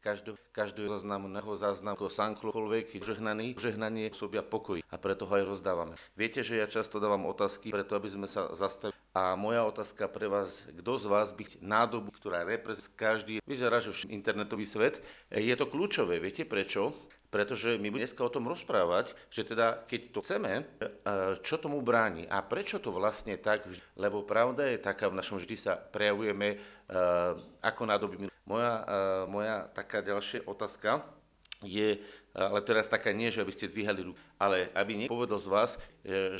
každého, každého záznamu, záznam ako sanklokoľvek, žehnaný, žehnanie sobia pokoj a preto ho aj rozdávame. Viete, že ja často dávam otázky, preto aby sme sa zastavili. A moja otázka pre vás, kto z vás by nádobu, ktorá reprezentuje každý, vyzerá, že internetový svet, je to kľúčové. Viete prečo? pretože my budeme dneska o tom rozprávať, že teda keď to chceme, e, čo tomu bráni a prečo to vlastne tak, lebo pravda je taká, v našom vždy sa prejavujeme e, ako nádoby. Moja, e, moja taká ďalšia otázka je, ale teraz taká nie, že aby ste dvíhali ruku, ale aby niekto povedal z vás,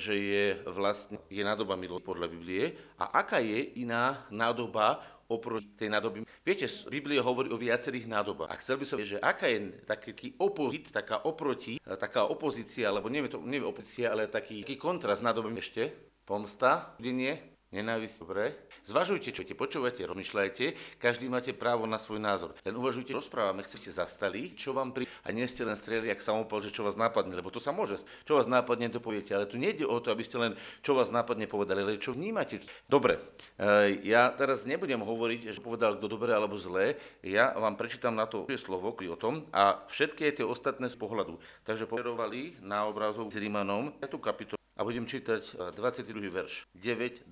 že je vlastne je nádoba milo podľa Biblie a aká je iná nádoba oproti tej nádoby. Viete, Biblia hovorí o viacerých nádobách. A chcel by som vedieť, že aká je taký opozit, taká oproti, taká opozícia, alebo neviem, to, neviem opozícia, ale taký, taký kontrast nádobím ešte. Pomsta, nie, nenávisť, dobre. Zvažujte, čo te počúvate, rozmýšľajte, každý máte právo na svoj názor. Len uvažujte, rozprávame, chcete zastali, čo vám pri... A nie ste len streli, ak samopal, že čo vás nápadne, lebo to sa môže. Čo vás nápadne, to poviete, ale tu nejde o to, aby ste len čo vás nápadne povedali, ale čo vnímate. Dobre, e, ja teraz nebudem hovoriť, že povedal kto dobre alebo zlé, ja vám prečítam na to slovo o tom a všetky tie ostatné z pohľadu. Takže povedovali na obrazov s Rímanom, tú kapitolu a budem čítať 22. verš 9.22.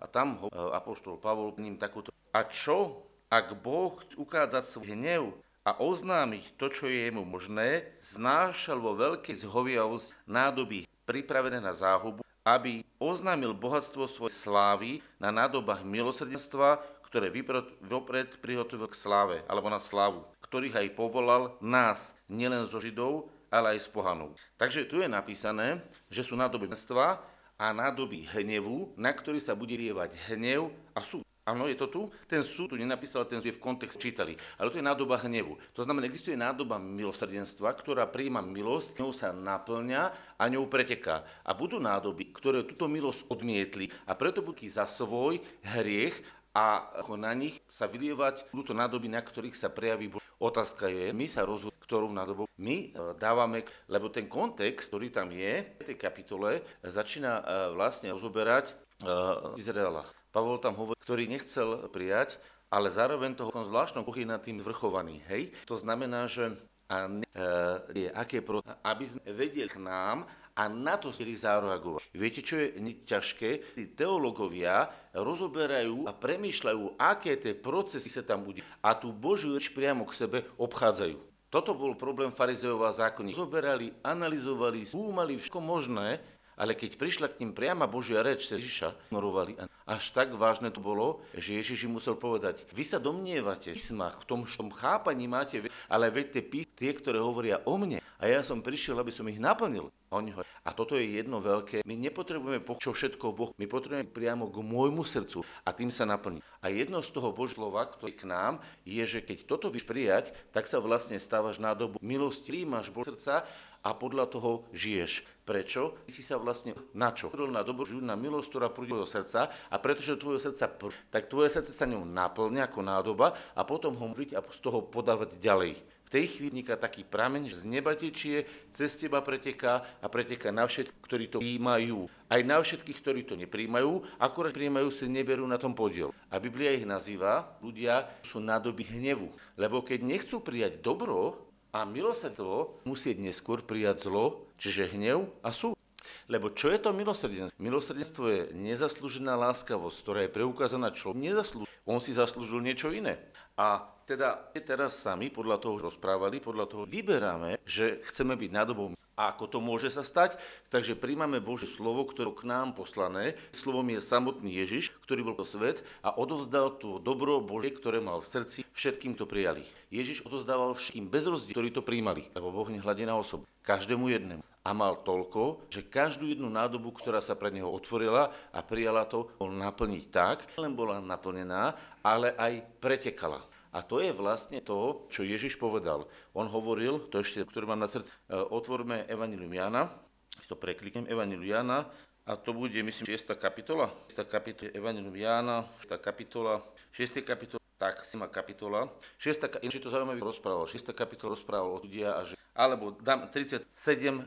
A tam ho e, apoštol Pavol ním takúto. A čo, ak Boh chce ukázať svoj hnev a oznámiť to, čo je jemu možné, znášal vo veľkej zhoviavosti nádoby pripravené na záhubu, aby oznámil bohatstvo svojej slávy na nádobách milosrdenstva, ktoré vopred prihotovil k sláve, alebo na slávu, ktorých aj povolal nás, nielen zo Židov, ale aj s pohanou. Takže tu je napísané, že sú nádoby mstva a nádoby hnevu, na ktorý sa bude lievať hnev a súd. Áno, je to tu? Ten súd tu nenapísal, ten je v kontexte čítali. Ale to je nádoba hnevu. To znamená, existuje nádoba milosrdenstva, ktorá prijíma milosť, ňou sa naplňa a ňou preteká. A budú nádoby, ktoré túto milosť odmietli a preto budú za svoj hriech a na nich sa vylievať budú nádoby, na ktorých sa prejaví Otázka je, my sa rozhodneme, ktorú nádobu my e, dávame, lebo ten kontext, ktorý tam je v tej kapitole, začína e, vlastne rozoberať e, Izraela. Pavol tam hovorí, ktorý nechcel prijať, ale zároveň toho zvláštnom je nad tým zvrchovaný. Hej? To znamená, že a ne, e, aké pro, aby sme vedeli k nám a na to si zareagovať. Viete, čo je ťažké? Tí teológovia rozoberajú a premýšľajú, aké tie procesy sa tam bude a tú Božiu reč priamo k sebe obchádzajú. Toto bol problém farizeov a zákonníkov. Zoberali, analyzovali, skúmali všetko možné, ale keď prišla k ním priama Božia reč, Ježiša ignorovali. Až tak vážne to bolo, že Ježiš im musel povedať, vy sa domnievate v písmach, v tom, v tom chápaní máte, ale veď tie, tie, ktoré hovoria o mne, a ja som prišiel, aby som ich naplnil. A toto je jedno veľké. My nepotrebujeme po čo všetko Boh, my potrebujeme priamo k môjmu srdcu a tým sa naplní. A jedno z toho Božlova, ktorý k nám, je, že keď toto vyš prijať, tak sa vlastne stávaš na dobu milosti, príjmaš Boh srdca a podľa toho žiješ. Prečo? Ty si sa vlastne na čo? Na dobu žijú na milosť, ktorá prúdi do srdca a pretože tvojho srdca pr- tak tvoje srdce sa ňou naplňa ako nádoba a potom ho žiť a z toho podávať ďalej tej chvíli taký prameň, z neba tečie, cez teba preteká a preteká na všetkých, ktorí to príjmajú. Aj na všetkých, ktorí to nepríjmajú, akurát príjmajú, si neberú na tom podiel. A Biblia ich nazýva, ľudia sú nádoby hnevu. Lebo keď nechcú prijať dobro a milosrdenstvo, musieť neskôr prijať zlo, čiže hnev a súd. Lebo čo je to milosrdenstvo? Milosrdenstvo je nezaslúžená láskavosť, ktorá je preukázaná človek. Nezaslúži. On si zaslúžil niečo iné. A teda teraz sami podľa toho rozprávali, podľa toho vyberáme, že chceme byť nádobou. A ako to môže sa stať? Takže príjmame Božie slovo, ktoré k nám poslané. Slovom je samotný Ježiš, ktorý bol po svet a odovzdal to dobro Božie, ktoré mal v srdci, všetkým to prijali. Ježiš odovzdával všetkým bez rozdielu, ktorí to príjmali, lebo Boh nehľadí na osobu. Každému jednému. A mal toľko, že každú jednu nádobu, ktorá sa pre neho otvorila a prijala to, bol naplniť tak, len bola naplnená, ale aj pretekala. A to je vlastne to, čo Ježiš povedal. On hovoril, to ešte, ktoré mám na srdci, e, otvorme Evangelium Jana, si to prekliknem, Evangelium Jana, a to bude, myslím, 6. kapitola. 6. kapitola Evangelium Jána, 6. kapitola, 6. kapitola, tak, 7. kapitola. 6. Či to zaujímavé rozprával. 6. kapitola rozprával o ľudia a že... Alebo dám 37,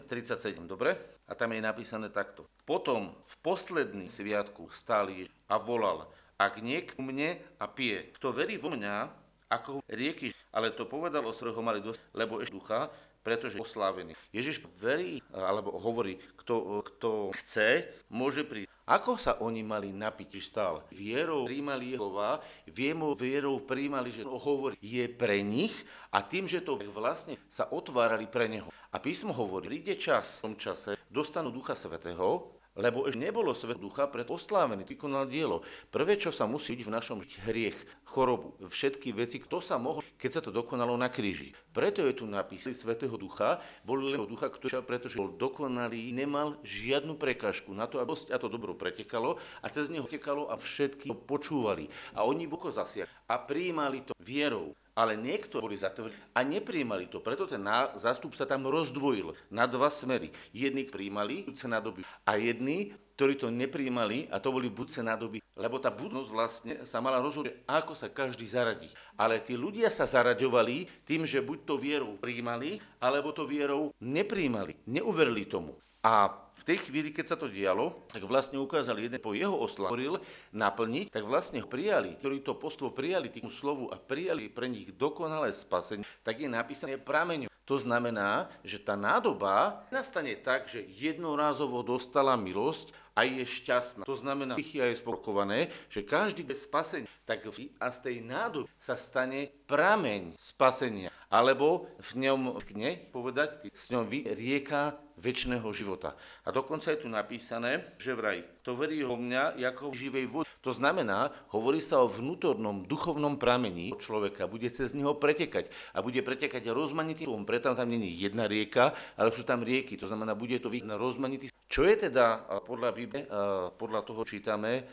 37, dobre? A tam je napísané takto. Potom v posledný sviatku stál a volal, ak niekto mne a pije, kto verí vo mňa, ako rieky, ale to povedal o ho mali dosť, lebo ešte ducha, pretože oslávený. Ježiš verí, alebo hovorí, kto, kto chce, môže prísť. Ako sa oni mali napiť stále? Vierou príjmali Jehova, vierou príjmali, že to hovorí, je pre nich a tým, že to vlastne sa otvárali pre neho. A písmo hovorí, príde čas, v tom čase dostanú Ducha Svetého, lebo ešte nebolo svet ducha pred oslávený, vykonal dielo. Prvé, čo sa musí byť v našom hriech, chorobu, všetky veci, kto sa mohol, keď sa to dokonalo na kríži. Preto je tu napísaný Svetého Ducha, bol len ducha, ktorý pretože bol dokonalý, nemal žiadnu prekážku na to, aby a to dobro pretekalo a cez neho tekalo a všetky to počúvali. A oni boko zasiahli a prijímali to vierou ale niektorí boli zatvorení a nepríjmali to. Preto ten zástup sa tam rozdvojil na dva smery. Jedni príjmali budúce nádoby a jedni, ktorí to nepríjmali a to boli budúce nádoby. Lebo tá budnosť vlastne sa mala rozhodnúť, ako sa každý zaradí. Ale tí ľudia sa zaraďovali tým, že buď to vierou príjmali, alebo to vierou nepríjmali, neuverili tomu. A v tej chvíli, keď sa to dialo, tak vlastne ukázali jeden po jeho oslavil naplniť, tak vlastne ho prijali, ktorí to postvo prijali tým slovu a prijali pre nich dokonalé spasenie, tak je napísané prameňu. To znamená, že tá nádoba nastane tak, že jednorázovo dostala milosť a je šťastná. To znamená, že je spokované, že každý bez spasenia, tak a z tej nádoby sa stane prameň spasenia. Alebo v ňom, ne, povedať, s ňom rieka väčšného života. A dokonca je tu napísané, že vraj, to verí ho mňa ako živej vody. To znamená, hovorí sa o vnútornom duchovnom pramení človeka, bude cez neho pretekať a bude pretekať rozmanitým, preto tam není jedna rieka, ale sú tam rieky, to znamená, bude to na rozmanitý. Čo je teda podľa Bible, podľa toho čítame,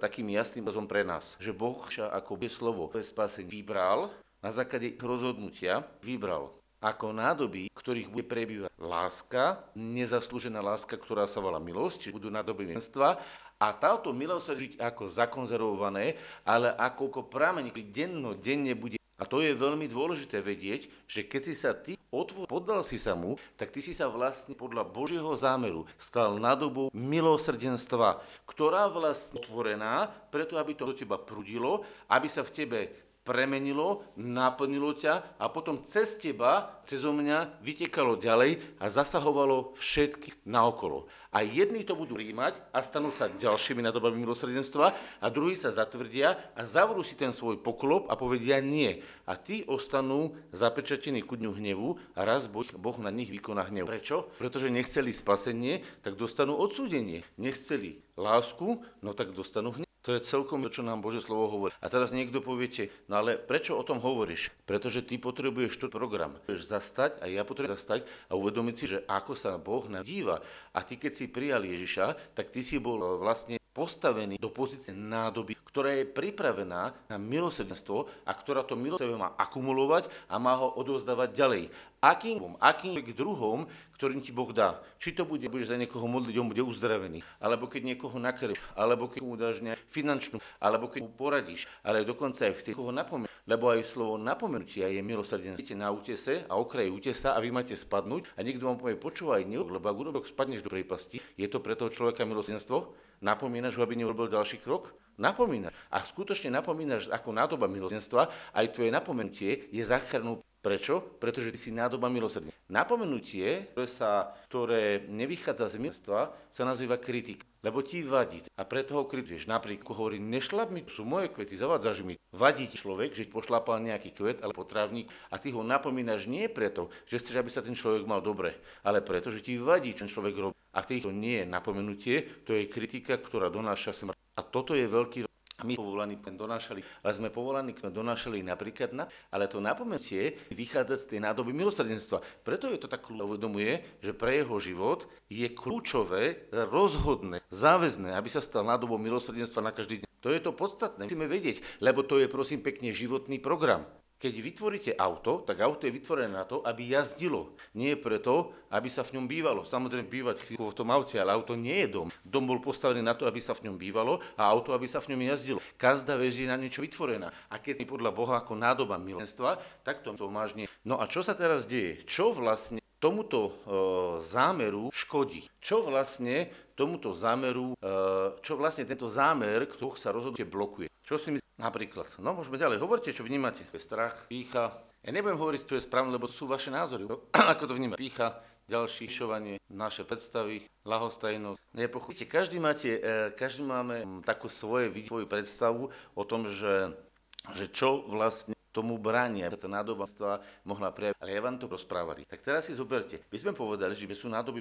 takým jasným obrazom pre nás, že Boh ako bez slovo, bez spásenie vybral na základe rozhodnutia vybral ako nádoby, ktorých bude prebývať láska, nezaslúžená láska, ktorá sa volá milosť, čiže budú nádoby milenstva a táto milosť sa žiť ako zakonzervované, ale ako prameň, denno, denne bude. A to je veľmi dôležité vedieť, že keď si sa ty otvor, poddal si sa mu, tak ty si sa vlastne podľa Božieho zámeru stal nadobou milosrdenstva, ktorá vlastne otvorená, preto aby to do teba prudilo, aby sa v tebe premenilo, naplnilo ťa a potom cez teba, cez mňa vytekalo ďalej a zasahovalo všetky naokolo. A jedni to budú príjmať a stanú sa ďalšími nadobami milosrdenstva a druhí sa zatvrdia a zavrú si ten svoj poklop a povedia nie. A tí ostanú zapečatení ku dňu hnevu a raz Boh, boh na nich vykoná hnev. Prečo? Pretože nechceli spasenie, tak dostanú odsúdenie. Nechceli lásku, no tak dostanú hnev. To je celkom čo nám Bože slovo hovorí. A teraz niekto poviete, no ale prečo o tom hovoríš? Pretože ty potrebuješ to program. Potrebuješ zastať a ja potrebujem zastať a uvedomiť si, že ako sa Boh na díva. A ty, keď si prijal Ježiša, tak ty si bol vlastne postavený do pozície nádoby, ktorá je pripravená na milosrdenstvo a ktorá to milosrdenstvo má akumulovať a má ho odovzdávať ďalej. Akým, akým druhom, ktorým ti Boh dá. Či to bude, budeš za niekoho modliť, on bude uzdravený, alebo keď niekoho nakrv, alebo keď mu dáš nejakú finančnú, alebo keď mu poradíš, ale dokonca aj v tých, koho napomenú. Lebo aj slovo napomenutia je milosrdenstvo. Idete na útese a okraj útesa a vy máte spadnúť a niekto vám povie, počúvaj, lebo ak urobok spadneš do prejpasti, je to pre toho človeka milosrdenstvo? Napomínaš ho, aby neurobil ďalší krok? Napomínaš. A skutočne napomínaš ako nádoba milosrdenstva, aj tvoje napomenutie je záchranou Prečo? Pretože ty si nádoba milosrdne. Napomenutie, ktoré, sa, ktoré nevychádza z milstva, sa nazýva kritik, lebo ti vadí. A preto ho krituješ. Napríklad hovorí, nešlap mi, sú moje kvety, zavádzaš mi. Vadí ti človek, že pošlapal nejaký kvet alebo trávnik a ty ho napomínaš nie preto, že chceš, aby sa ten človek mal dobre, ale preto, že ti vadí, čo ten človek robí. A v týchto nie je napomenutie, to je kritika, ktorá donáša smrť. A toto je veľký my povolaní donášali, ale sme povolaní sme donášali napríklad na, ale to napomenutie vychádza z tej nádoby milosrdenstva. Preto je to tak uvedomuje, že pre jeho život je kľúčové, rozhodné, záväzné, aby sa stal nádobou milosrdenstva na každý deň. To je to podstatné. Musíme vedieť, lebo to je prosím pekne životný program. Keď vytvoríte auto, tak auto je vytvorené na to, aby jazdilo. Nie preto, aby sa v ňom bývalo. Samozrejme bývať chvíľu v tom aute, ale auto nie je dom. Dom bol postavený na to, aby sa v ňom bývalo a auto, aby sa v ňom jazdilo. Každá vec je na niečo vytvorená. A keď je podľa Boha ako nádoba milenstva, tak to, to máš nie. No a čo sa teraz deje? Čo vlastne tomuto e, zámeru škodí? Čo vlastne tomuto zámeru, e, čo vlastne tento zámer, kto sa rozhodne blokuje? Čo si my napríklad? No, môžeme ďalej. Hovorte, čo vnímate. Strach, pícha. Ja nebudem hovoriť, čo je správne, lebo sú vaše názory. Ako to vnímate? Pícha, ďalší šovanie, naše predstavy, lahostajnosť, nepochopíte. Každý, máte, e, každý máme takú svoje, svoju predstavu o tom, že, že čo vlastne tomu bránia, tá nádobanstva mohla prejaviť. Ale ja vám to rozprávali. Tak teraz si zoberte. My sme povedali, že sú nádoby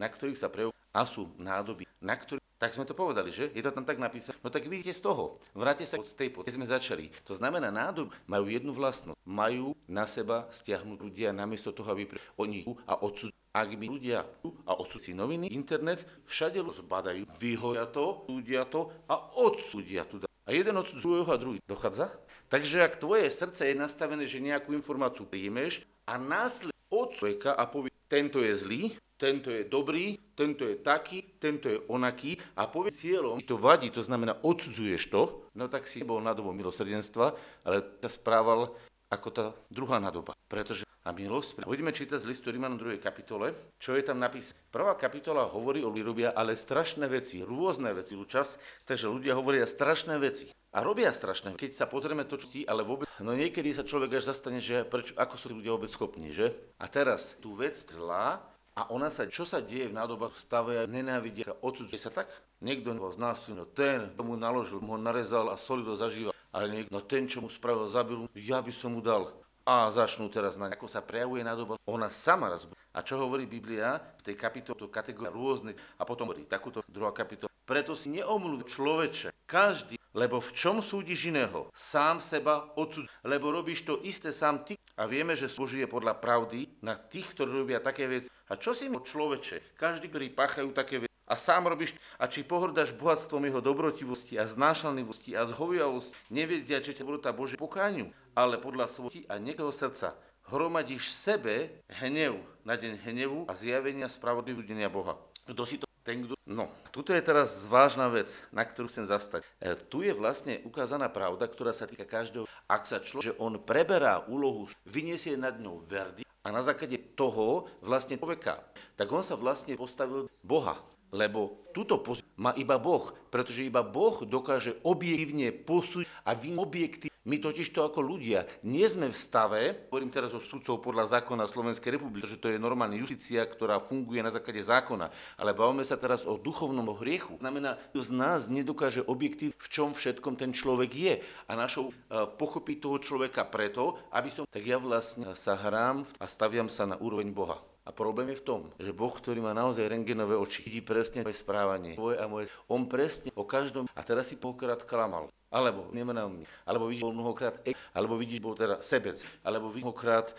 na ktorých sa prejavujú a sú nádoby, na ktorých tak sme to povedali, že? Je to tam tak napísané. No tak vidíte z toho. Vráte sa od tej pod, sme začali. To znamená, nádob majú jednu vlastnosť. Majú na seba stiahnuť ľudia namiesto toho, aby pre... oni a odsud ak by ľudia a odsudci noviny, internet, všade zbadajú, vyhoria to, súdia to a odsúdia tu. A jeden odsud druhého a druhý. Dochádza? Takže ak tvoje srdce je nastavené, že nejakú informáciu príjmeš a následne od človeka a povie, tento je zlý, tento je dobrý, tento je taký, tento je onaký a povie cieľom, to vadí, to znamená odsudzuješ to, no tak si bol na dobu milosrdenstva, ale sa správal ako tá druhá nadoba. Pretože a milosť, budeme čítať z listu Rímanom 2. kapitole, čo je tam napísané. Prvá kapitola hovorí o robia ale strašné veci, rôzne veci, čas, takže ľudia hovoria strašné veci. A robia strašné, keď sa pozrieme to, čo ti, ale vôbec, no niekedy sa človek až zastane, že prečo, ako sú ľudia vôbec schopní, že? A teraz, tú vec zlá, a ona sa, čo sa deje v nádobách, stavia, nenávidia, odsudzuje sa tak? Niekto ho znásilnil, no ten, mu naložil, ho narezal a solido zažíval. Ale niekto, no ten, čo mu spravil, zabil, ja by som mu dal. A začnú teraz na ako sa prejavuje nádoba, ona sama raz. A čo hovorí Biblia v tej kapitole, kategória rôzne, a potom hovorí takúto druhá kapitola. Preto si neomluv človeče, každý, lebo v čom súdiš iného? Sám seba odsud, lebo robíš to isté sám ty. A vieme, že slúži podľa pravdy na tých, ktorí robia také veci a čo si mu človeče, každý, ktorý páchajú také veci, a sám robíš, a či pohrdáš bohatstvom jeho dobrotivosti a znášanlivosti a zhoviavosti, nevedia, že ťa tá Bože pokáňu, ale podľa svojho a niekého srdca hromadíš sebe hnev na deň hnevu a zjavenia spravodlivého Boha. Kto si to ten, kto... No, tuto je teraz vážna vec, na ktorú chcem zastať. E, tu je vlastne ukázaná pravda, ktorá sa týka každého. Ak sa človek, že on preberá úlohu, vyniesie nad ňou verdy, a na základe toho vlastne človeka, tak on sa vlastne postavil Boha. Lebo túto pozíciu má iba Boh, pretože iba Boh dokáže objektívne posúť a vy objekty. My totiž to ako ľudia nie sme v stave, hovorím teraz o sudcov podľa zákona Slovenskej republiky, pretože to je normálna justícia, ktorá funguje na základe zákona, ale bavíme sa teraz o duchovnom hriechu. Znamená, kto z nás nedokáže objektív, v čom všetkom ten človek je. A našou uh, pochopiť toho človeka preto, aby som, tak ja vlastne sa hrám a staviam sa na úroveň Boha. A problém je v tom, že Boh, ktorý má naozaj rengenové oči, vidí presne moje správanie, tvoje a moje. On presne o každom, a teraz si pokrát klamal. Alebo nemravný, alebo vidíš, bol mnohokrát, alebo vidíš, bol teda sebec, alebo vidíš mnohokrát e,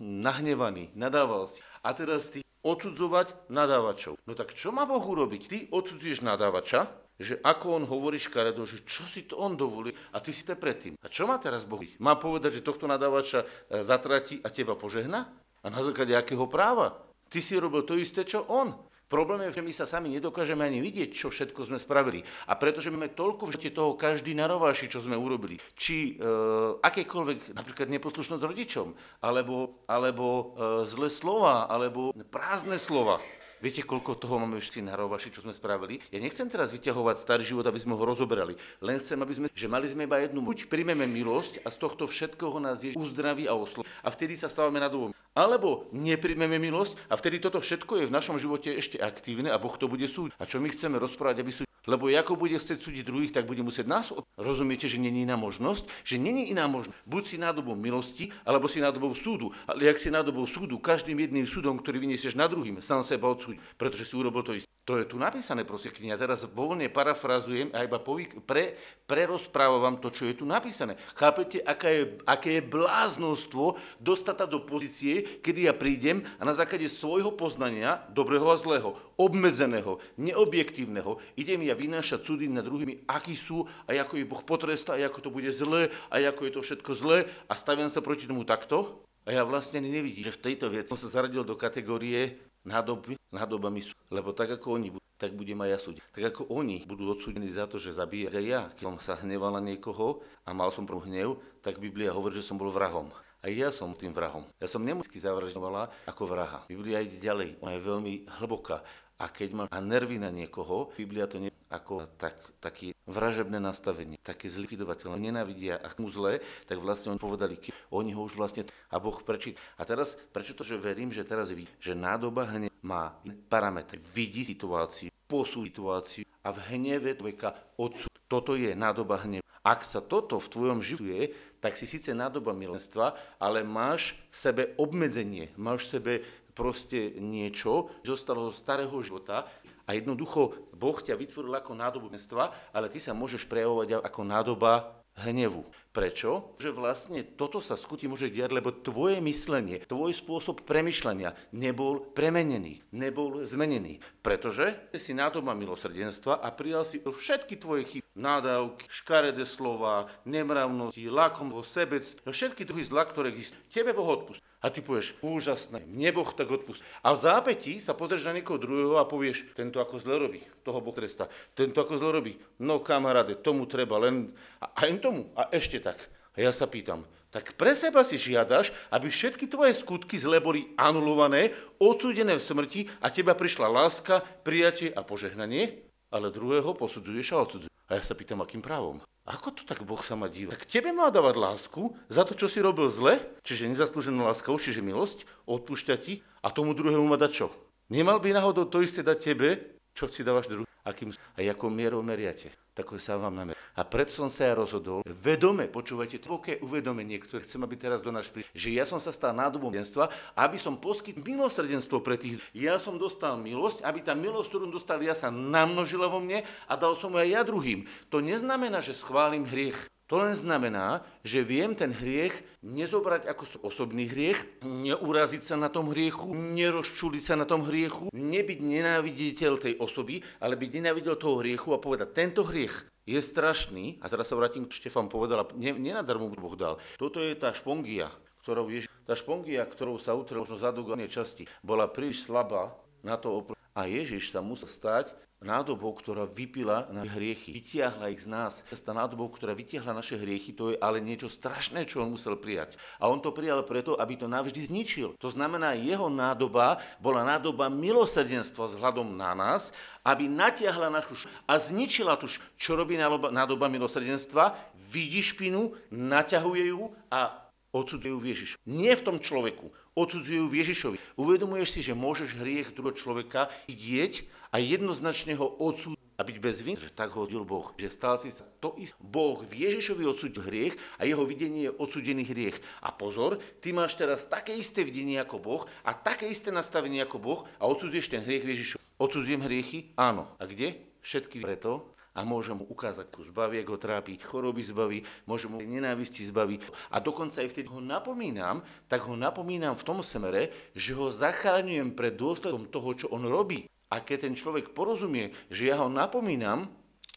nahnevaný, nadával si. A teraz ty odsudzovať nadávačov. No tak čo má Boh urobiť? Ty odsudzuješ nadávača, že ako on hovorí škaredo, že čo si to on dovolí a ty si to predtým. A čo má teraz Boh? Má povedať, že tohto nadávača e, zatratí a teba požehna? A na základe akého práva? Ty si robil to isté, čo on. Problém je, že my sa sami nedokážeme ani vidieť, čo všetko sme spravili. A pretože máme toľko v toho každý narováši, čo sme urobili. Či e, akékoľvek, napríklad neposlušnosť rodičom, alebo, alebo e, zlé slova, alebo prázdne slova. Viete, koľko toho máme všetci na rovaši, čo sme spravili? Ja nechcem teraz vyťahovať starý život, aby sme ho rozoberali. Len chcem, aby sme, že mali sme iba jednu. Buď príjmeme milosť a z tohto všetkoho nás je uzdraví a oslo. A vtedy sa stávame na dôm. Alebo nepríjmeme milosť a vtedy toto všetko je v našom živote ešte aktívne a Boh to bude súdiť. A čo my chceme rozprávať, aby súd... Lebo ako bude chcieť súdiť druhých, tak bude musieť nás. Rozumiete, že není iná možnosť? Že není iná možnosť. Buď si nádobou milosti, alebo si nádobou súdu. Ale ak si nádobou súdu, každým jedným súdom, ktorý vyniesieš na druhým, sám seba odsúdi, pretože si urobil to isté. To je tu napísané, prosím, kniha. Teraz voľne parafrazujem a iba povík, pre, prerozprávam to, čo je tu napísané. Chápete, aká je, aké je bláznostvo dostať do pozície, kedy ja prídem a na základe svojho poznania, dobrého a zlého, obmedzeného, neobjektívneho, idem ja vynášať súdy nad druhými, akí sú a ako ich Boh potrestá, a ako to bude zlé a ako je to všetko zlé a staviam sa proti tomu takto. A ja vlastne nevidím, že v tejto veci som sa zaradil do kategórie nádoby, nádobami sú. Lebo tak ako oni budú, tak budem aj ja súdiť. Tak ako oni budú odsúdení za to, že zabíja aj ja. Keď som sa hneval na niekoho a mal som pro hnev, tak Biblia hovorí, že som bol vrahom. A ja som tým vrahom. Ja som nemusky zavraždovala ako vraha. Biblia ide ďalej, ona je veľmi hlboká. A keď máš a nervy na niekoho, Biblia to nie ako tak, taký vražebné nastavenie, také zlikvidovateľné, nenávidia a mu zle, tak vlastne oni povedali, oni ho už vlastne a Boh prečít. A teraz, prečo to, že verím, že teraz vidí, že nádoba hnev má parametre, vidí situáciu, posúdi situáciu a v hneve človeka odsú. Toto je nádoba hnevu. Ak sa toto v tvojom živote tak si síce nádoba milenstva, ale máš v sebe obmedzenie, máš v sebe proste niečo, zostalo zo starého života a jednoducho Boh ťa vytvoril ako nádobu milenstva, ale ty sa môžeš prejavovať ako nádoba hnevu. Prečo? Že vlastne toto sa skuti môže diať, lebo tvoje myslenie, tvoj spôsob premyšľania nebol premenený, nebol zmenený. Pretože si nádoba milosrdenstva a prijal si všetky tvoje chyby, nádavky, škaredé slova, nemravnosti, lakomstvo, sebec, všetky druhy zla, ktoré existujú. Tebe Boh odpust. A ty povieš, úžasné, mne Boh tak odpust. A v zápätí sa podrieš na niekoho druhého a povieš, tento ako zle robí, toho Boh tresta. Tento ako zle robí, no kamaráde, tomu treba len, a aj tomu, a ešte tak. A ja sa pýtam, tak pre seba si žiadaš, aby všetky tvoje skutky zle boli anulované, odsúdené v smrti a teba prišla láska, prijatie a požehnanie, ale druhého posudzuješ a odsudzuješ. A ja sa pýtam, akým právom? Ako to tak Boh sa má díva? Tak tebe má dávať lásku za to, čo si robil zle, čiže nezaslúženú láskou, čiže milosť, odpúšťať ti a tomu druhému má dať čo? Nemal by náhodou to isté dať tebe, čo si dávaš druhý? Akým, a ako mierou meriate, tak sa vám namer. A preto som sa ja rozhodol, vedome, počúvajte, hlboké uvedomenie, ktoré chcem, aby teraz do nás prišli, že ja som sa stal nádobom denstva, aby som poskytl milosrdenstvo pre tých. Ja som dostal milosť, aby tá milosť, ktorú dostal ja, sa namnožila vo mne a dal som ju aj ja druhým. To neznamená, že schválim hriech. To len znamená, že viem ten hriech nezobrať ako osobný hriech, neuraziť sa na tom hriechu, nerozčuliť sa na tom hriechu, nebyť nenáviditeľ tej osoby, ale byť nenáviditeľ toho hriechu a povedať, tento hriech je strašný, a teraz sa vrátim, Štefan povedal, ne, nenadarmo Boh dal. Toto je tá špongia, ktorou Ježiš, tá špongia, ktorou sa utrel možno zadúganie časti, bola príliš slabá na to opr- a Ježiš sa musel stať nádobou, ktorá vypila na hriechy, vytiahla ich z nás. Tá nádobou, ktorá vytiahla naše hriechy, to je ale niečo strašné, čo on musel prijať. A on to prijal preto, aby to navždy zničil. To znamená, jeho nádoba bola nádoba milosrdenstva vzhľadom na nás, aby natiahla našu š- a zničila tu, čo robí nádoba milosrdenstva, vidí špinu, naťahuje ju a odsudzujú v Ježišu. Nie v tom človeku, odsudzujú Ježišovi. Uvedomuješ si, že môžeš hriech druhého človeka vidieť a jednoznačne ho odsúdiť a byť bez viny, že tak hodil Boh, že stal si sa to isté. Boh v Ježišovi odsúdil hriech a jeho videnie je odsúdený hriech. A pozor, ty máš teraz také isté videnie ako Boh a také isté nastavenie ako Boh a odsudzuješ ten hriech v Ježišu. Odsudzujem hriechy? Áno. A kde? Všetky preto, a môže mu ukázať, ku zbaví, ako ho trápi, choroby zbaví, môže mu nenávisti zbaví. A dokonca aj vtedy ho napomínam, tak ho napomínam v tom smere, že ho zachráňujem pred dôsledkom toho, čo on robí. A keď ten človek porozumie, že ja ho napomínam,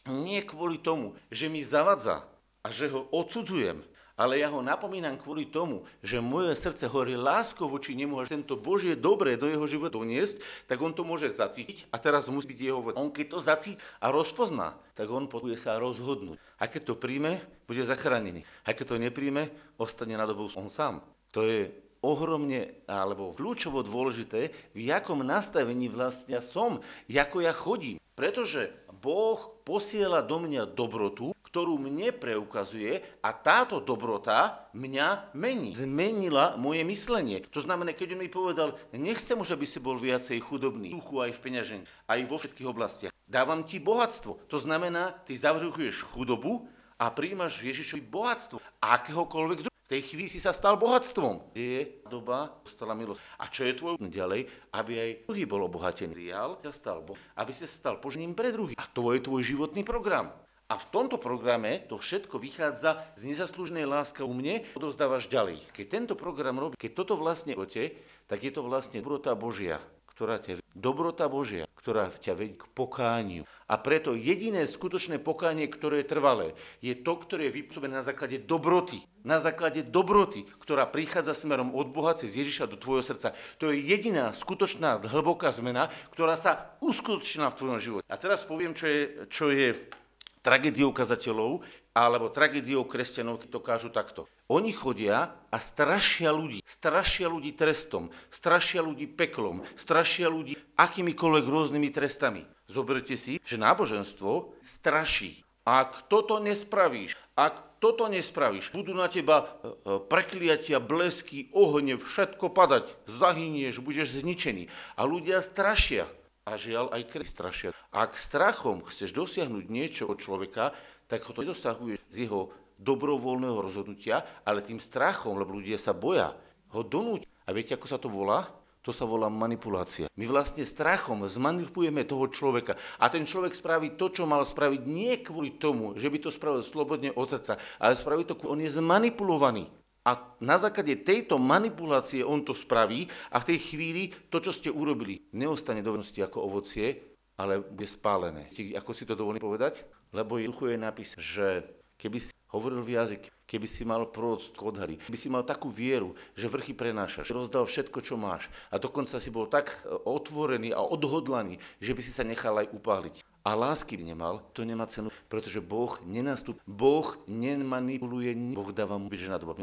nie kvôli tomu, že mi zavadza a že ho odsudzujem, ale ja ho napomínam kvôli tomu, že moje srdce horí láskou voči nemu a tento Božie dobré do jeho života doniesť, tak on to môže zacítiť a teraz musí byť jeho On keď to zacíti a rozpozná, tak on potrebuje sa rozhodnúť. A keď to príjme, bude zachránený. A keď to nepríjme, ostane na dobu on sám. To je ohromne alebo kľúčovo dôležité, v jakom nastavení vlastne som, ako ja chodím. Pretože Boh posiela do mňa dobrotu, ktorú mne preukazuje a táto dobrota mňa mení. Zmenila moje myslenie. To znamená, keď on mi povedal, nechcem už, aby si bol viacej chudobný, v duchu aj v peňažení, aj vo všetkých oblastiach. Dávam ti bohatstvo. To znamená, ty zavrchuješ chudobu a príjmaš Ježišovi bohatstvo. Akéhokoľvek druhu. V tej chvíli si sa stal bohatstvom. Je doba, stala milosť. A čo je tvoj ďalej? Aby aj druhý bol obohatený. Rial sa stal boh, aby sa stal požením pre druhý. A to je tvoj životný program. A v tomto programe to všetko vychádza z nezaslúžnej láska u mne, odovzdávaš ďalej. Keď tento program robí, keď toto vlastne ote, tak je to vlastne dobrota Božia, ktorá ťa dobrota Božia, ktorá ťa vedie k pokániu. A preto jediné skutočné pokánie, ktoré je trvalé, je to, ktoré je vypôsobené na základe dobroty. Na základe dobroty, ktorá prichádza smerom od Boha cez Ježiša do tvojho srdca. To je jediná skutočná hlboká zmena, ktorá sa uskutočnila v tvojom živote. A teraz poviem, čo je, čo je tragédiou kazateľov alebo tragédiou kresťanov, keď to kážu takto. Oni chodia a strašia ľudí. Strašia ľudí trestom, strašia ľudí peklom, strašia ľudí akýmikoľvek rôznymi trestami. Zoberte si, že náboženstvo straší. Ak toto nespravíš, ak toto nespravíš, budú na teba e, e, prekliatia, blesky, ohne, všetko padať, zahynieš, budeš zničený. A ľudia strašia. A žiaľ, aj kry strašia. Ak strachom chceš dosiahnuť niečo od človeka, tak ho to nedosahuje z jeho dobrovoľného rozhodnutia, ale tým strachom, lebo ľudia sa boja, ho donúť. A viete, ako sa to volá? To sa volá manipulácia. My vlastne strachom zmanipulujeme toho človeka a ten človek spraví to, čo mal spraviť nie kvôli tomu, že by to spravil slobodne od srdca, ale spraví to, on je zmanipulovaný. A na základe tejto manipulácie on to spraví a v tej chvíli to, čo ste urobili, neostane do ako ovocie, ale bude spálené. Ako si to dovolím povedať? Lebo je je napis, že keby si hovoril v jazyk, keby si mal proroctvo odhady, keby si mal takú vieru, že vrchy prenášaš, rozdal všetko, čo máš a dokonca si bol tak e, otvorený a odhodlaný, že by si sa nechal aj upáliť. A lásky by nemal, to nemá cenu, pretože Boh nenastup, Boh nemanipuluje, Boh dáva mu byť na doba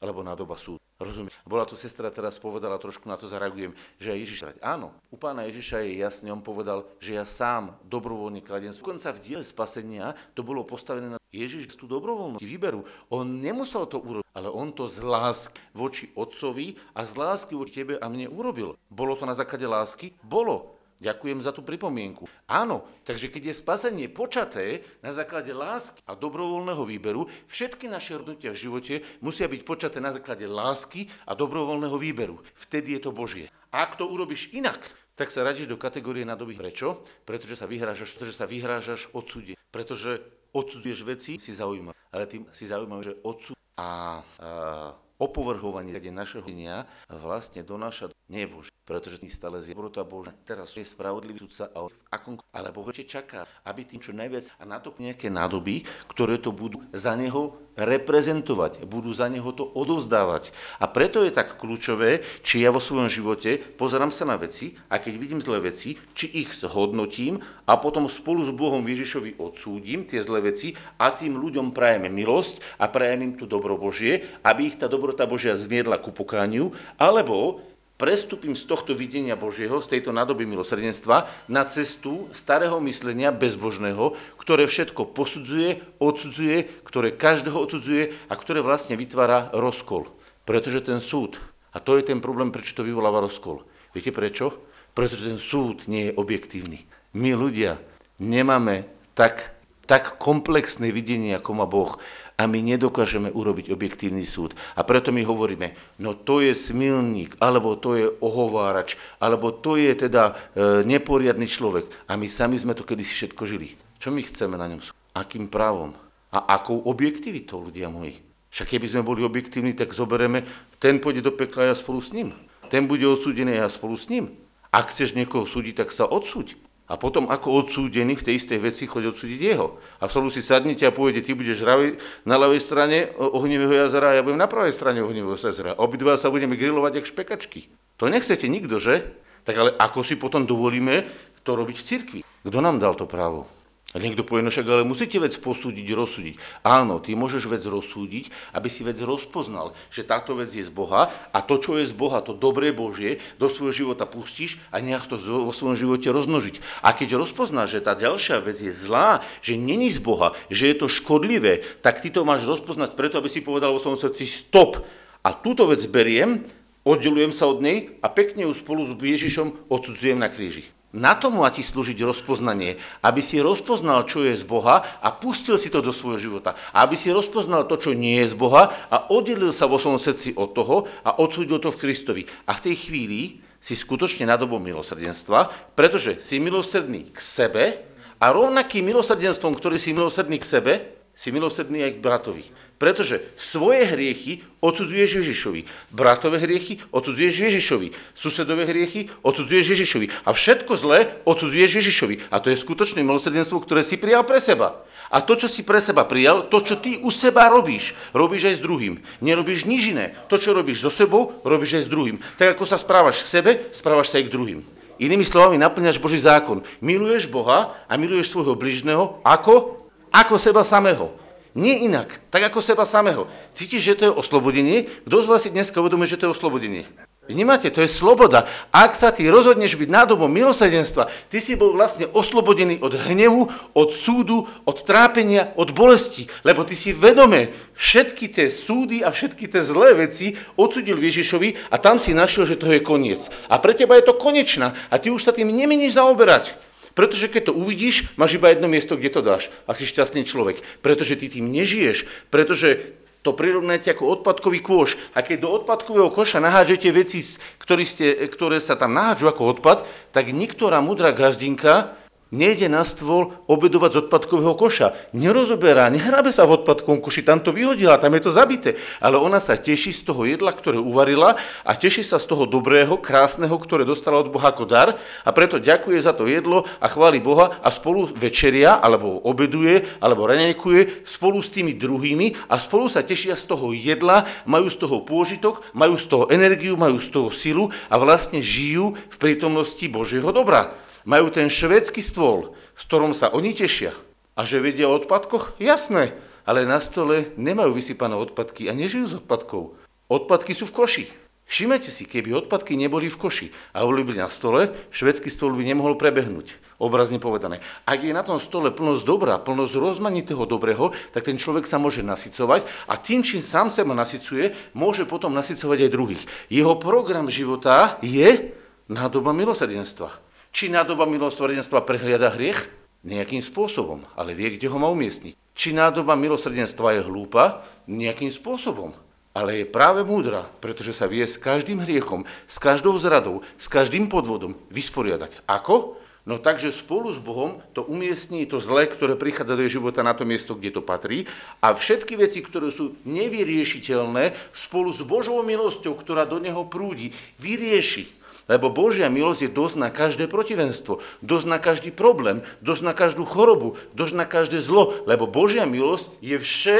alebo na doba súd. Rozumiem. Bola tu sestra teraz povedala, trošku na to zareagujem, že aj Ježiš Áno, u pána Ježiša je jasne, on povedal, že ja sám dobrovoľne kladiem. Dokonca v diele spasenia to bolo postavené na Ježiš tú dobrovoľnosť vyberú. On nemusel to urobiť, ale on to z lásky voči otcovi a z lásky voči tebe a mne urobil. Bolo to na základe lásky? Bolo. Ďakujem za tú pripomienku. Áno, takže keď je spasenie počaté na základe lásky a dobrovoľného výberu, všetky naše rozhodnutia v živote musia byť počaté na základe lásky a dobrovoľného výberu. Vtedy je to Božie. A ak to urobíš inak, tak sa radíš do kategórie nadobých. Prečo? Pretože sa vyhrážaš, pretože sa vyhrážaš odsúde. Pretože odsudzuješ veci, si zaujímavý. Ale tým si zaujímavý, že odsud a, a opovrhovanie našeho dňa vlastne donáša nie Bože, pretože ty stále zje a Bože. Teraz je spravodlivý sudca a akom, ale Boh ešte čaká, aby tým čo najviac a na to nejaké nádoby, ktoré to budú za neho reprezentovať, budú za neho to odovzdávať. A preto je tak kľúčové, či ja vo svojom živote pozerám sa na veci a keď vidím zlé veci, či ich zhodnotím a potom spolu s Bohom Ježišovi odsúdim tie zlé veci a tým ľuďom prajeme milosť a prajem im tu dobro Božie, aby ich tá dobrota Božia zmiedla ku pokániu, alebo prestúpim z tohto videnia Božieho, z tejto nádoby milosrdenstva, na cestu starého myslenia bezbožného, ktoré všetko posudzuje, odsudzuje, ktoré každého odsudzuje a ktoré vlastne vytvára rozkol. Pretože ten súd, a to je ten problém, prečo to vyvoláva rozkol. Viete prečo? Pretože ten súd nie je objektívny. My ľudia nemáme tak, tak komplexné videnie, ako má Boh a my nedokážeme urobiť objektívny súd. A preto my hovoríme, no to je smilník, alebo to je ohovárač, alebo to je teda e, neporiadny človek. A my sami sme to kedysi všetko žili. Čo my chceme na ňom? Akým právom? A akou objektivitou, ľudia moji? Však keby sme boli objektívni, tak zoberieme, ten pôjde do pekla, ja spolu s ním. Ten bude odsúdený, ja spolu s ním. Ak chceš niekoho súdiť, tak sa odsúď. A potom ako odsúdený v tej istej veci choď odsúdiť jeho. A spolu si sadnite a povede, ty budeš na ľavej strane ohnivého jazera a ja budem na pravej strane ohnivého jazera. Obidva sa budeme grilovať jak špekačky. To nechcete nikto, že? Tak ale ako si potom dovolíme to robiť v cirkvi? Kto nám dal to právo? A niekto povie, no však ale musíte vec posúdiť, rozsúdiť. Áno, ty môžeš vec rozsúdiť, aby si vec rozpoznal, že táto vec je z Boha a to, čo je z Boha, to dobré Božie, do svojho života pustíš a nech to vo svojom živote rozmnožiť. A keď rozpoznáš, že tá ďalšia vec je zlá, že není z Boha, že je to škodlivé, tak ty to máš rozpoznať preto, aby si povedal vo svojom srdci stop. A túto vec beriem, oddelujem sa od nej a pekne ju spolu s Ježišom odsudzujem na kríži. Na to má ti slúžiť rozpoznanie, aby si rozpoznal, čo je z Boha a pustil si to do svojho života. Aby si rozpoznal to, čo nie je z Boha a oddelil sa vo svojom srdci od toho a odsúdil to v Kristovi. A v tej chvíli si skutočne na dobu milosrdenstva, pretože si milosrdný k sebe a rovnakým milosrdenstvom, ktorý si milosrdný k sebe, si milosrdný aj k bratovi. Pretože svoje hriechy odsudzuješ Ježišovi. Bratové hriechy odsudzuješ Ježišovi. Susedové hriechy odsudzuješ Ježišovi. A všetko zlé odsudzuješ Ježišovi. A to je skutočné milosrdenstvo, ktoré si prijal pre seba. A to, čo si pre seba prijal, to, čo ty u seba robíš, robíš aj s druhým. Nerobíš nič iné. To, čo robíš so sebou, robíš aj s druhým. Tak ako sa správaš k sebe, správaš sa aj k druhým. Inými slovami, naplňaš Boží zákon. Miluješ Boha a miluješ svojho bližného ako? Ako seba samého. Nie inak, tak ako seba samého. Cítiš, že to je oslobodenie? Kto z vás si dneska uvedomuje, že to je oslobodenie? Vnímate, to je sloboda. Ak sa ty rozhodneš byť nádobom milosrdenstva, ty si bol vlastne oslobodený od hnevu, od súdu, od trápenia, od bolesti. Lebo ty si vedome všetky tie súdy a všetky tie zlé veci odsudil Ježišovi a tam si našiel, že to je koniec. A pre teba je to konečná a ty už sa tým nemeníš zaoberať. Pretože keď to uvidíš, máš iba jedno miesto, kde to dáš. A si šťastný človek. Pretože ty tým nežiješ. Pretože to prirovnáte ako odpadkový kôš. A keď do odpadkového koša nahážete veci, ktoré, ste, ktoré sa tam nahážu ako odpad, tak niektorá mudrá gazdinka nejde na stôl obedovať z odpadkového koša. Nerozoberá, nehrabe sa v odpadkovom koši, tam to vyhodila, tam je to zabité. Ale ona sa teší z toho jedla, ktoré uvarila a teší sa z toho dobrého, krásneho, ktoré dostala od Boha ako dar a preto ďakuje za to jedlo a chváli Boha a spolu večeria, alebo obeduje, alebo raňajkuje spolu s tými druhými a spolu sa tešia z toho jedla, majú z toho pôžitok, majú z toho energiu, majú z toho silu a vlastne žijú v prítomnosti Božieho dobra. Majú ten švédsky stôl, s ktorom sa oni tešia. A že vedia o odpadkoch? Jasné, ale na stole nemajú vysypané odpadky a nežijú z odpadkov. Odpadky sú v koši. Všimajte si, keby odpadky neboli v koši a boli by na stole, švedský stôl by nemohol prebehnúť, obrazne povedané. Ak je na tom stole plnosť dobrá, plnosť rozmanitého dobrého, tak ten človek sa môže nasycovať a tým, čím sám seba nasycuje, môže potom nasycovať aj druhých. Jeho program života je nádoba milosrdenstva. Či nádoba milosrdenstva prehliada hriech? Nejakým spôsobom, ale vie, kde ho má umiestniť. Či nádoba milosrdenstva je hlúpa? Nejakým spôsobom, ale je práve múdra, pretože sa vie s každým hriechom, s každou zradou, s každým podvodom vysporiadať. Ako? No takže spolu s Bohom to umiestní to zlé, ktoré prichádza do jej života na to miesto, kde to patrí a všetky veci, ktoré sú nevyriešiteľné, spolu s Božou milosťou, ktorá do neho prúdi, vyrieši. Lebo Božia milosť je dosť na každé protivenstvo, dosť na každý problém, dosť na každú chorobu, dosť na každé zlo. Lebo Božia milosť je vše,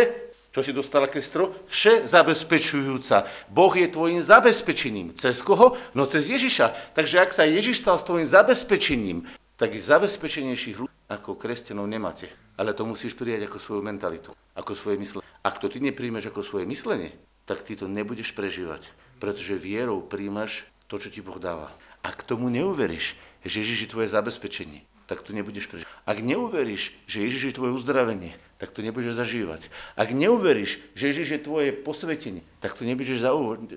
čo si dostala kestro, vše zabezpečujúca. Boh je tvojim zabezpečením. Cez koho? No cez Ježiša. Takže ak sa Ježiš stal s tvojim zabezpečením, tak i zabezpečenejších ľudí ako kresťanov nemáte. Ale to musíš prijať ako svoju mentalitu, ako svoje myslenie. Ak to ty nepríjmeš ako svoje myslenie, tak ty to nebudeš prežívať. Pretože vierou príjmaš to, čo ti Boh dáva. Ak tomu neuveríš, že Ježiš je tvoje zabezpečenie, tak to nebudeš prežívať. Ak neuveríš, že Ježiš je tvoje uzdravenie, tak to nebudeš zažívať. Ak neuveríš, že Ježiš je tvoje posvetenie, tak to nebudeš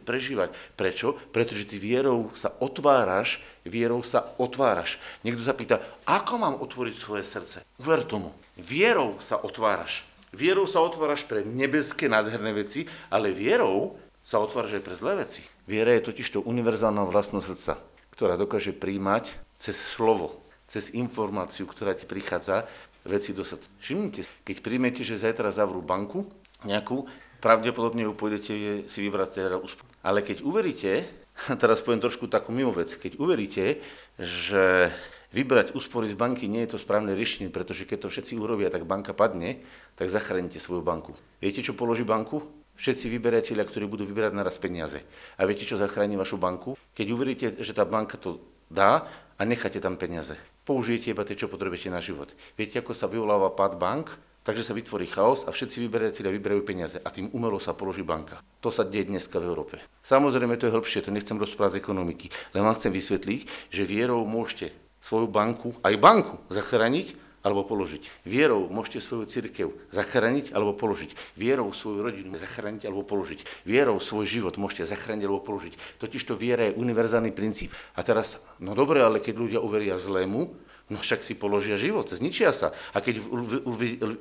prežívať. Prečo? Pretože ty vierou sa otváraš, vierou sa otváraš. Niekto sa pýta, ako mám otvoriť svoje srdce? Ver tomu. Vierou sa otváraš. Vierou sa otváraš pre nebeské nádherné veci, ale vierou sa otváraš aj pre zlé veci. Viera je totiž to univerzálna vlastnosť srdca, ktorá dokáže príjmať cez slovo, cez informáciu, ktorá ti prichádza, veci do srdca. Všimnite, keď príjmete, že zajtra zavrú banku nejakú, pravdepodobne ju pôjdete si vybrať teda úspor. Ale keď uveríte, teraz poviem trošku takú mimo vec, keď uveríte, že vybrať úspory z banky nie je to správne riešenie, pretože keď to všetci urobia, tak banka padne, tak zachránite svoju banku. Viete, čo položí banku? Všetci vyberateľia, ktorí budú vyberať naraz peniaze. A viete, čo zachráni vašu banku? Keď uveríte, že tá banka to dá a necháte tam peniaze. Použijete iba tie, čo potrebujete na život. Viete, ako sa vyvoláva pád bank? Takže sa vytvorí chaos a všetci vyberateľia vyberajú peniaze a tým umelo sa položí banka. To sa deje dneska v Európe. Samozrejme, to je hĺbšie, to nechcem rozprávať z ekonomiky, len vám chcem vysvetliť, že vierou môžete svoju banku, aj banku, zachrániť alebo položiť. Vierou môžete svoju církev zachrániť alebo položiť. Vierou svoju rodinu zachrániť alebo položiť. Vierou svoj život môžete zachrániť alebo položiť. Totižto viera je univerzálny princíp. A teraz, no dobre, ale keď ľudia uveria zlému, No však si položia život, zničia sa. A keď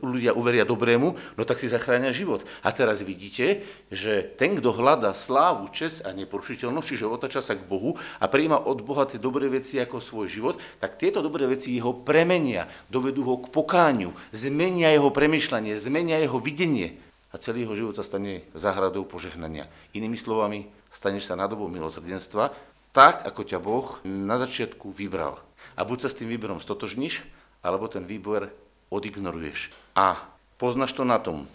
ľudia uveria dobrému, no tak si zachránia život. A teraz vidíte, že ten, kto hľadá slávu, čes a neporušiteľnosť, čiže otača sa k Bohu a prijíma od Boha tie dobré veci ako svoj život, tak tieto dobré veci jeho premenia, dovedú ho k pokáňu, zmenia jeho premyšľanie, zmenia jeho videnie. A celý jeho život sa stane záhradou požehnania. Inými slovami, staneš sa dobou milosrdenstva, tak, ako ťa Boh na začiatku vybral. A buď sa s tým výberom stotožníš, alebo ten výber odignoruješ. A poznáš to na tom,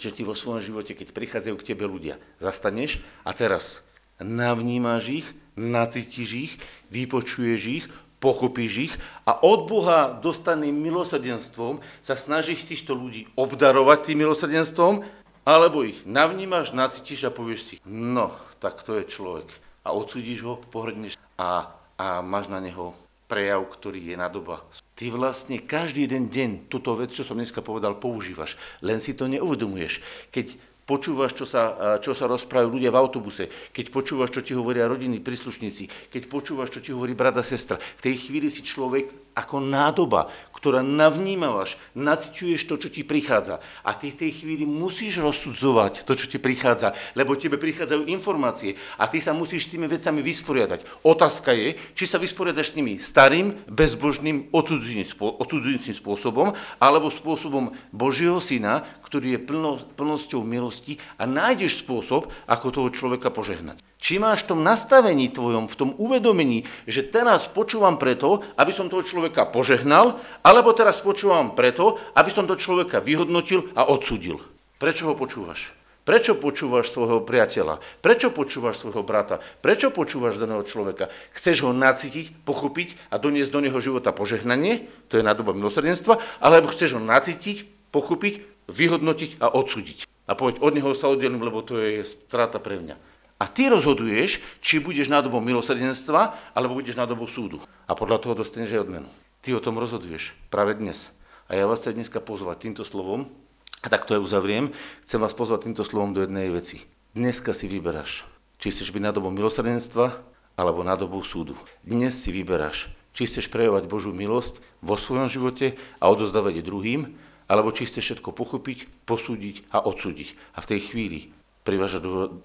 že ty vo svojom živote, keď prichádzajú k tebe ľudia, zastaneš a teraz navnímaš ich, nacítiš ich, vypočuješ ich, pochopíš ich a od Boha dostane milosrdenstvom, sa snažíš týchto ľudí obdarovať tým milosrdenstvom, alebo ich navnímaš, nacítiš a povieš si, no, tak to je človek. A odsudíš ho, pohrdneš a, a máš na neho prejav, ktorý je na doba. Ty vlastne každý jeden deň túto vec, čo som dneska povedal, používaš, len si to neuvedomuješ. Keď počúvaš, čo sa, čo sa rozprávajú ľudia v autobuse, keď počúvaš, čo ti hovoria rodiny, príslušníci, keď počúvaš, čo ti hovorí brada, sestra, v tej chvíli si človek ako nádoba, ktorá navnímavaš, naciťuješ to, čo ti prichádza. A ty v tej chvíli musíš rozsudzovať to, čo ti prichádza, lebo tebe prichádzajú informácie a ty sa musíš s tými vecami vysporiadať. Otázka je, či sa vysporiadaš s nimi starým, bezbožným, odsudzujúcim spôsobom, alebo spôsobom Božieho syna, ktorý je plno, plnosťou milosti a nájdeš spôsob, ako toho človeka požehnať. Či máš v tom nastavení tvojom, v tom uvedomení, že teraz počúvam preto, aby som toho človeka požehnal, alebo teraz počúvam preto, aby som toho človeka vyhodnotil a odsudil. Prečo ho počúvaš? Prečo počúvaš svojho priateľa? Prečo počúvaš svojho brata? Prečo počúvaš daného človeka? Chceš ho nacítiť, pochopiť a doniesť do neho života požehnanie? To je nádoba milosrdenstva. Alebo chceš ho nacítiť, pochopiť, vyhodnotiť a odsúdiť. A povedať, od neho sa oddelím, lebo to je strata pre mňa. A ty rozhoduješ, či budeš na dobou milosrdenstva, alebo budeš na dobou súdu. A podľa toho dostaneš aj odmenu. Ty o tom rozhoduješ práve dnes. A ja vás chcem dneska pozvať týmto slovom, a tak to aj uzavriem, chcem vás pozvať týmto slovom do jednej veci. Dneska si vyberáš, či chceš byť na dobou milosrdenstva, alebo na dobou súdu. Dnes si vyberáš, či chceš prejavovať Božú milosť vo svojom živote a odozdávať je druhým, alebo či chceš všetko pochopiť, posúdiť a odsúdiť. A v tej chvíli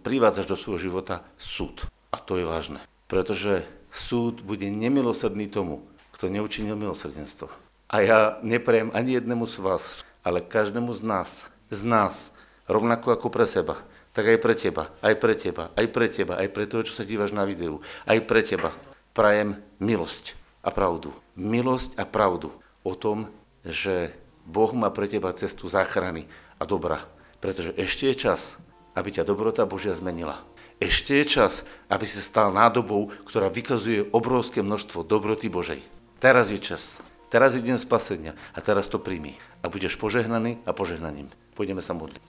privádzaš do svojho života súd. A to je vážne. Pretože súd bude nemilosrdný tomu, kto neučinil milosrdenstvo. A ja neprejem ani jednému z vás, ale každému z nás, z nás, rovnako ako pre seba, tak aj pre teba, aj pre teba, aj pre teba, aj pre toho, čo sa dívaš na videu, aj pre teba. Prajem milosť a pravdu. Milosť a pravdu o tom, že Boh má pre teba cestu záchrany a dobra. Pretože ešte je čas, aby ťa dobrota Božia zmenila. Ešte je čas, aby si stal nádobou, ktorá vykazuje obrovské množstvo dobroty Božej. Teraz je čas. Teraz je deň spasenia a teraz to príjmi. A budeš požehnaný a požehnaním. Pôjdeme sa modliť.